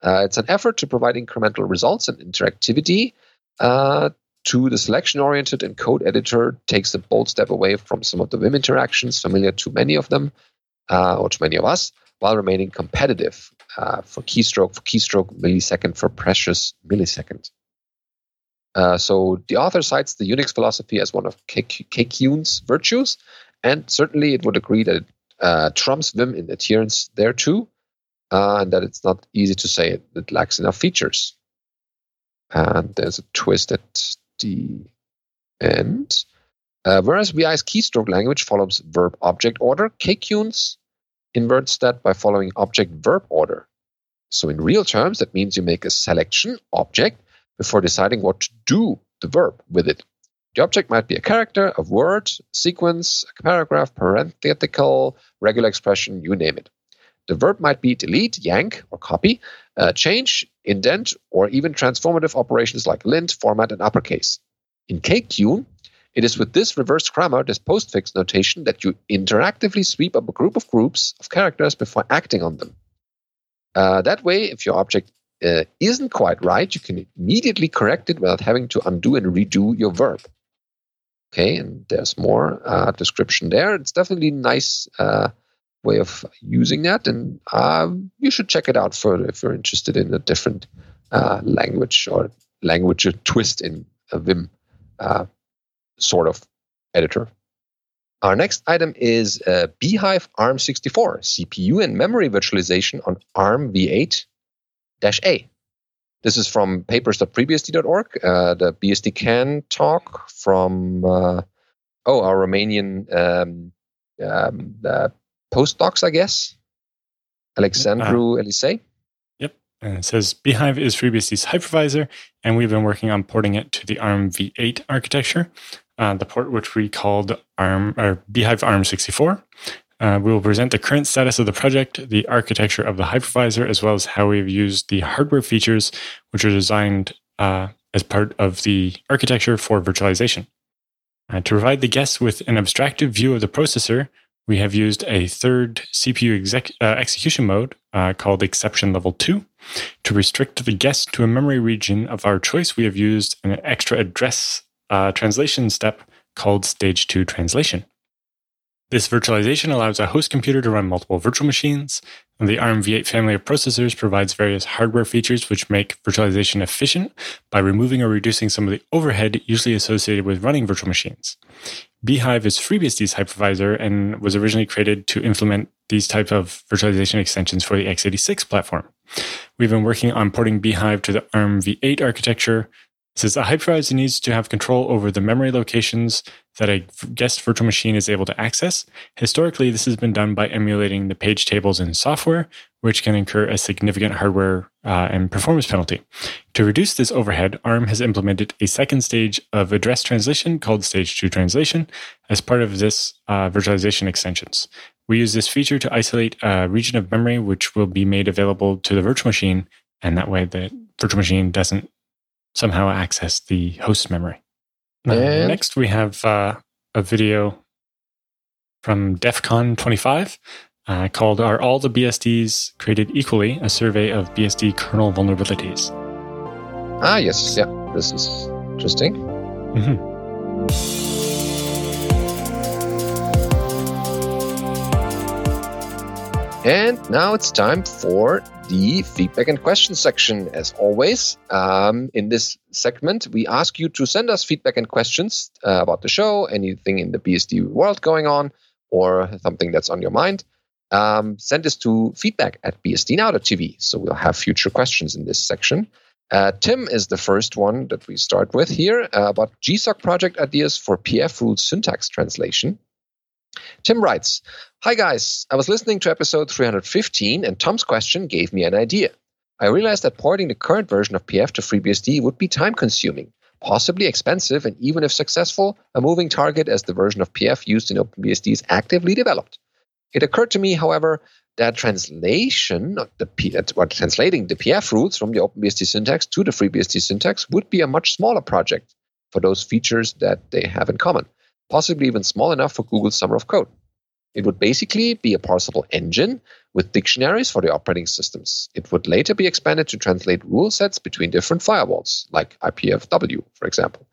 Uh, it's an effort to provide incremental results and interactivity uh, to the selection oriented and code editor takes a bold step away from some of the Vim interactions familiar to many of them uh, or to many of us while remaining competitive uh, for keystroke for keystroke millisecond for precious millisecond. Uh, so the author cites the Unix philosophy as one of Kakoune's virtues, and certainly it would agree that it uh, trumps Vim in adherence there too uh, and that it's not easy to say it, it lacks enough features. And there's a twist at the end. Uh, whereas VI's keystroke language follows verb object order, Kakoune's inverts that by following object verb order. So, in real terms, that means you make a selection object before deciding what to do the verb with it. The object might be a character, a word, sequence, a paragraph, parenthetical, regular expression, you name it. The verb might be delete, yank, or copy, uh, change, indent, or even transformative operations like lint, format, and uppercase. In Kakoune, it is with this reverse grammar, this postfix notation, that you interactively sweep up a group of groups of characters before acting on them. Uh, that way, if your object uh, isn't quite right, you can immediately correct it without having to undo and redo your verb. Okay, and there's more uh, description there. It's definitely a nice uh, way of using that, and um, you should check it out further if you're interested in a different uh, language or language twist in a Vim uh, sort of editor. Our next item is uh, bhyve ARM64 CPU and memory virtualization on ARM v8 A. This is from papers.freebsd.org, uh, the BSDCan talk from, uh, oh, our Romanian um, um, postdocs, I guess, Alexandru uh, Elisei. Yep. And it says bhyve is FreeBSD's hypervisor, and we've been working on porting it to the ARM v8 architecture uh, the port which we called ARM or bhyve ARM64. Uh, we will present the current status of the project, the architecture of the hypervisor, as well as how we've used the hardware features which are designed uh, as part of the architecture for virtualization. Uh, to provide the guests with an abstractive view of the processor, we have used a third CPU exec- uh, execution mode uh, called Exception Level 2. To restrict the guest to a memory region of our choice, we have used an extra address a translation step called Stage 2 translation. This virtualization allows a host computer to run multiple virtual machines, and the ARM v8 family of processors provides various hardware features which make virtualization efficient by removing or reducing some of the overhead usually associated with running virtual machines. bhyve is FreeBSD's hypervisor and was originally created to implement these type of virtualization extensions for the x86 platform. We've been working on porting bhyve to the ARM v8 architecture, says a hypervisor needs to have control over the memory locations that a guest virtual machine is able to access. Historically, this has been done by emulating the page tables in software, which can incur a significant hardware uh, and performance penalty. To reduce this overhead, ARM has implemented a second stage of address translation called Stage 2 translation as part of this uh, virtualization extensions. We use this feature to isolate a region of memory which will be made available to the virtual machine, and that way the virtual machine doesn't somehow access the host memory. Uh, next, we have uh, a video from DEF CON 25 uh, called Are All the BSDs Created Equally? A Survey of BSD Kernel Vulnerabilities. Ah, yes. Yeah, this is interesting. Mm-hmm. And now it's time for the feedback and questions section. As always, um, in this segment, we ask you to send us feedback and questions uh, about the show, anything in the BSD world going on, or something that's on your mind. Um, send this to feedback at bsdnow.tv. So we'll have future questions in this section. Uh, Tim is the first one that we start with here uh, about GSOC project ideas for PF rules syntax translation. Tim writes Hi guys, I was listening to episode 315 and Tom's question gave me an idea. I realized that porting the current version of PF to FreeBSD would be time consuming, possibly expensive, and even if successful, a moving target as the version of PF used in OpenBSD is actively developed. It occurred to me, however, that translation, the P, or translating the PF rules from the OpenBSD syntax to the FreeBSD syntax would be a much smaller project for those features that they have in common possibly even small enough for Google's Summer of Code. It would basically be a parsable engine with dictionaries for the operating systems. It would later be expanded to translate rule sets between different firewalls, like IPFW, for example.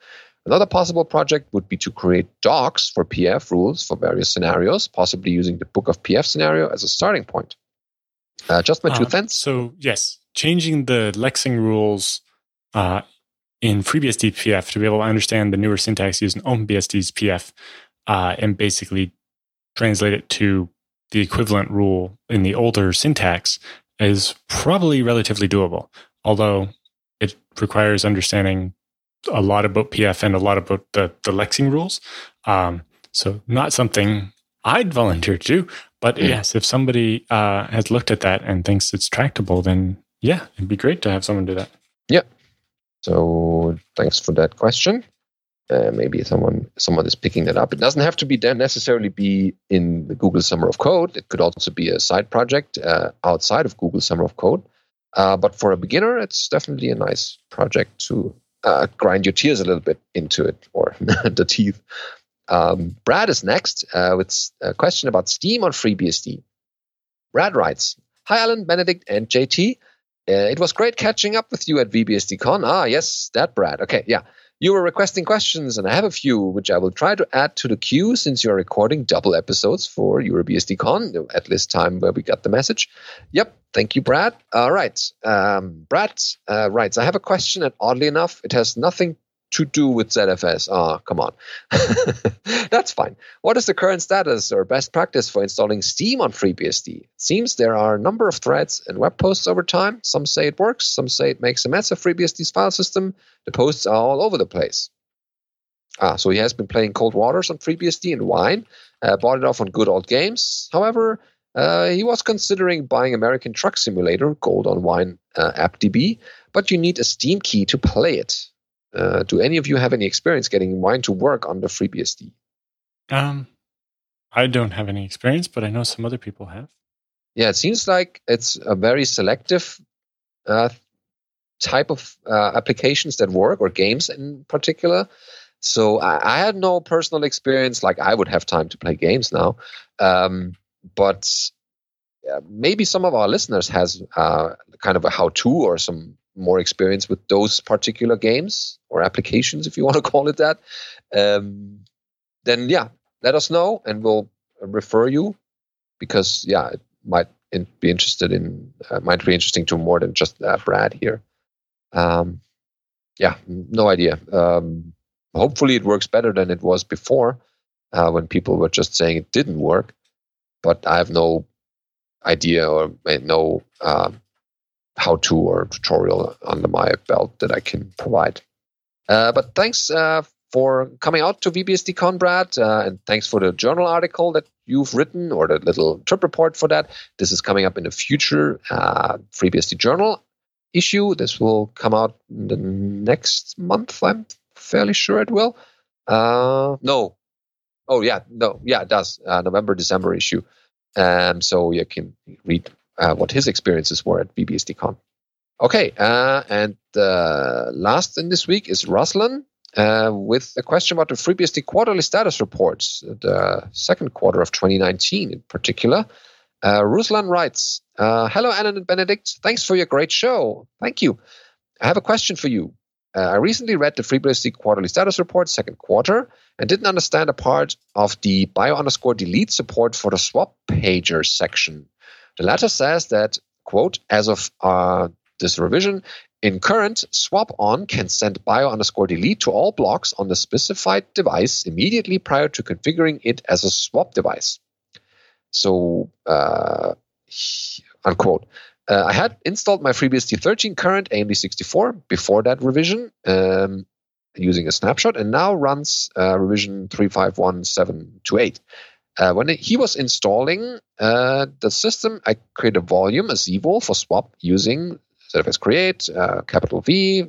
Another possible project would be to create docs for PF rules for various scenarios, possibly using the Book of PF scenario as a starting point. Uh, just my uh, two cents. So, yes, changing the lexing rules uh, in FreeBSD PF to be able to understand the newer syntax using OpenBSD's PF uh, and basically translate it to the equivalent rule in the older syntax is probably relatively doable, although it requires understanding a lot about PF and a lot about the, the lexing rules. Um, so, not something I'd volunteer to do, but mm. yes, if somebody uh, has looked at that and thinks it's tractable, then Yeah, it'd be great to have someone do that. Yeah. So thanks for that question. Uh, maybe someone someone is picking that up. It doesn't have to be necessarily be in the Google Summer of Code. It could also be a side project uh, outside of Google Summer of Code. Uh, but for a beginner, it's definitely a nice project to uh, grind your tears a little bit into it or the teeth. Um, Brad is next uh, with a question about Steam on FreeBSD. Brad writes, "Hi Allan, Benedict, and JT. Uh, it was great catching up with you at VBSDCon. Ah, yes, that Brad. Okay, yeah. You were requesting questions, and I have a few, which I will try to add to the queue since you're recording double episodes for EuroBSDCon at this time where we got the message. Yep, thank you, Brad. All right. Um, Brad uh, writes I have a question, and oddly enough, it has nothing to do with ZFS. Ah, oh, come on. That's fine. What is the current status or best practice for installing Steam on FreeBSD? Seems there are a number of threads and web posts over time. Some say it works, some say it makes a mess of FreeBSD's file system. The posts are all over the place. Ah, so he has been playing Cold Waters on FreeBSD and Wine, uh, bought it off on Good Old Games. However, uh, he was considering buying American Truck Simulator, Gold on Wine uh, AppDB, but you need a Steam key to play it. Uh, do any of you have any experience getting wine to work on the FreeBSD? Um, I don't have any experience, but I know some other people have. Yeah, it seems like it's a very selective uh, type of uh, applications that work, or games in particular. So I, I, had no personal experience. Like I would have time to play games now, um, but maybe some of our listeners has uh, kind of a how-to or some more experience with those particular games or applications, if you want to call it that, um, then yeah, let us know and we'll refer you because yeah, it might be interested in uh, might be interesting to more than just uh, Brad here. Um, yeah, no idea. Um, hopefully, it works better than it was before uh, when people were just saying it didn't work. But I have no idea or no um, how to or tutorial under my belt that I can provide. Uh, but thanks uh, for coming out to VBSDCon, Brad, uh, and thanks for the journal article that you've written or the little trip report for that. This is coming up in a future uh, FreeBSD journal issue. This will come out in the next month. I'm fairly sure it will. Uh, no. Oh yeah, no, yeah, it does. Uh, November, December issue. Um, so you can read uh, what his experiences were at VBSDCon. Okay, uh, and uh, last in this week is Ruslan uh, with a question about the FreeBSD quarterly status reports, the second quarter of 2019 in particular. Uh, Ruslan writes, uh, Hello, Allan and Benedict. Thanks for your great show. Thank you. I have a question for you. Uh, I recently read the FreeBSD quarterly status report, second quarter, and didn't understand a part of the bio underscore delete support for the swap pager section. The letter says that, quote, as of uh, this revision, in current, swap on can send bio underscore delete to all blocks on the specified device immediately prior to configuring it as a swap device. So, uh, unquote. Uh, I had installed my FreeBSD 13 current AMD 64 before that revision um, using a snapshot, and now runs uh, revision 351728. Uh, when he was installing uh, the system, I created a volume, a zvol for swap using ZFS create, uh, capital V,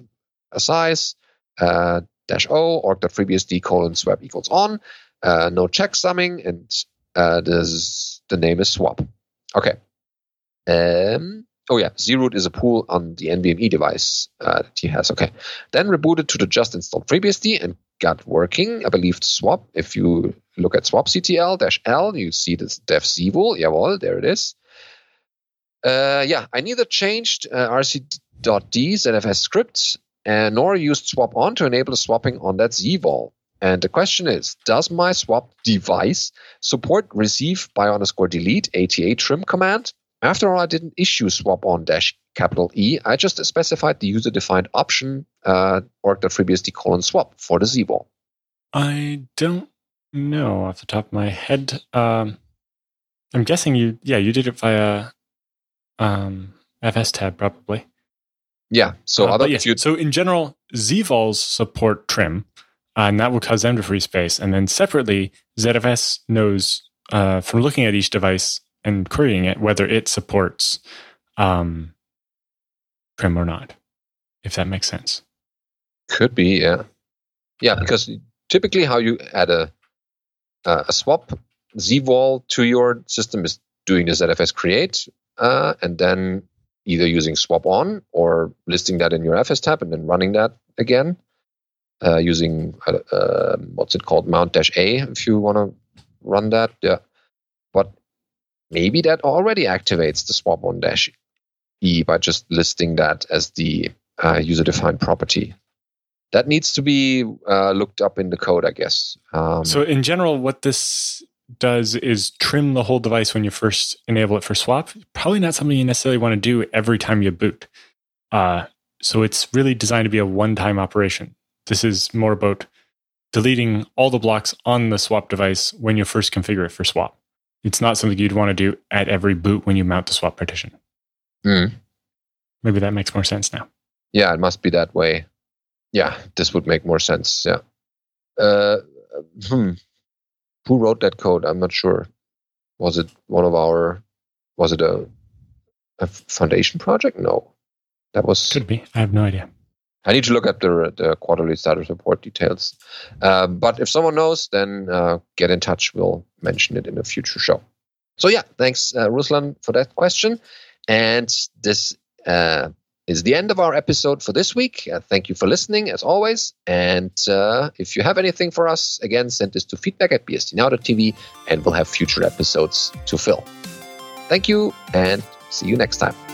a size, uh, dash O, org.freebsd colon swap equals on, uh, no checksumming, and uh, this, the name is swap. Okay. Um, oh yeah, zroot is a pool on the NVMe device uh, that he has. Okay. Then rebooted to the just installed FreeBSD and got working. I believe swap. If you look at swapctl dash L, you see this dev zvol. Jawohl, there it is. Uh, yeah, I neither changed uh, rc.d ZFS scripts uh, nor used swap on to enable the swapping on that zvol. And the question is, does my swap device support receive bio underscore delete ATA trim command? After all, I didn't issue swap on dash capital E. I just specified the user defined option uh, org.freebsd colon swap for the zvol. I don't know off the top of my head. Um, I'm guessing you, yeah, you did it via um, fstab probably. Yeah. So uh, other yes, so in general, zvols support trim, uh, and that will cause them to free space. And then separately, ZFS knows uh, from looking at each device and querying it whether it supports um, trim or not, if that makes sense. Could be, yeah. Yeah, because typically how you add a uh, a swap zvol to your system is doing the ZFS create uh, and then either using swap on or listing that in your FS tab and then running that again uh, using uh, uh what's it called mount dash A if you want to run that. Yeah, but maybe that already activates the swap on dash E by just listing that as the uh, user defined property that needs to be uh, looked up in the code, I guess. Um, so, in general, what this does is trim the whole device when you first enable it for swap. Probably not something you necessarily want to do every time you boot. Uh, so, it's really designed to be a one time operation. This is more about deleting all the blocks on the swap device when you first configure it for swap. It's not something you'd want to do at every boot when you mount the swap partition. Mm. Maybe that makes more sense now. Yeah, it must be that way yeah, this would make more sense. Yeah. Uh, hmm. Who wrote that code? I'm not sure. Was it one of our? Was it a, a foundation project? No, that was could be. I have no idea. I need to look at the, the quarterly status report details. Uh, but if someone knows, then uh, get in touch. We'll mention it in a future show. So yeah, thanks, uh, Ruslan, for that question. And this uh, is the end of our episode for this week. Uh, thank you for listening, as always. And uh, if you have anything for us, again, send this to feedback at bsdnow.tv and we'll have future episodes to fill. Thank you and see you next time.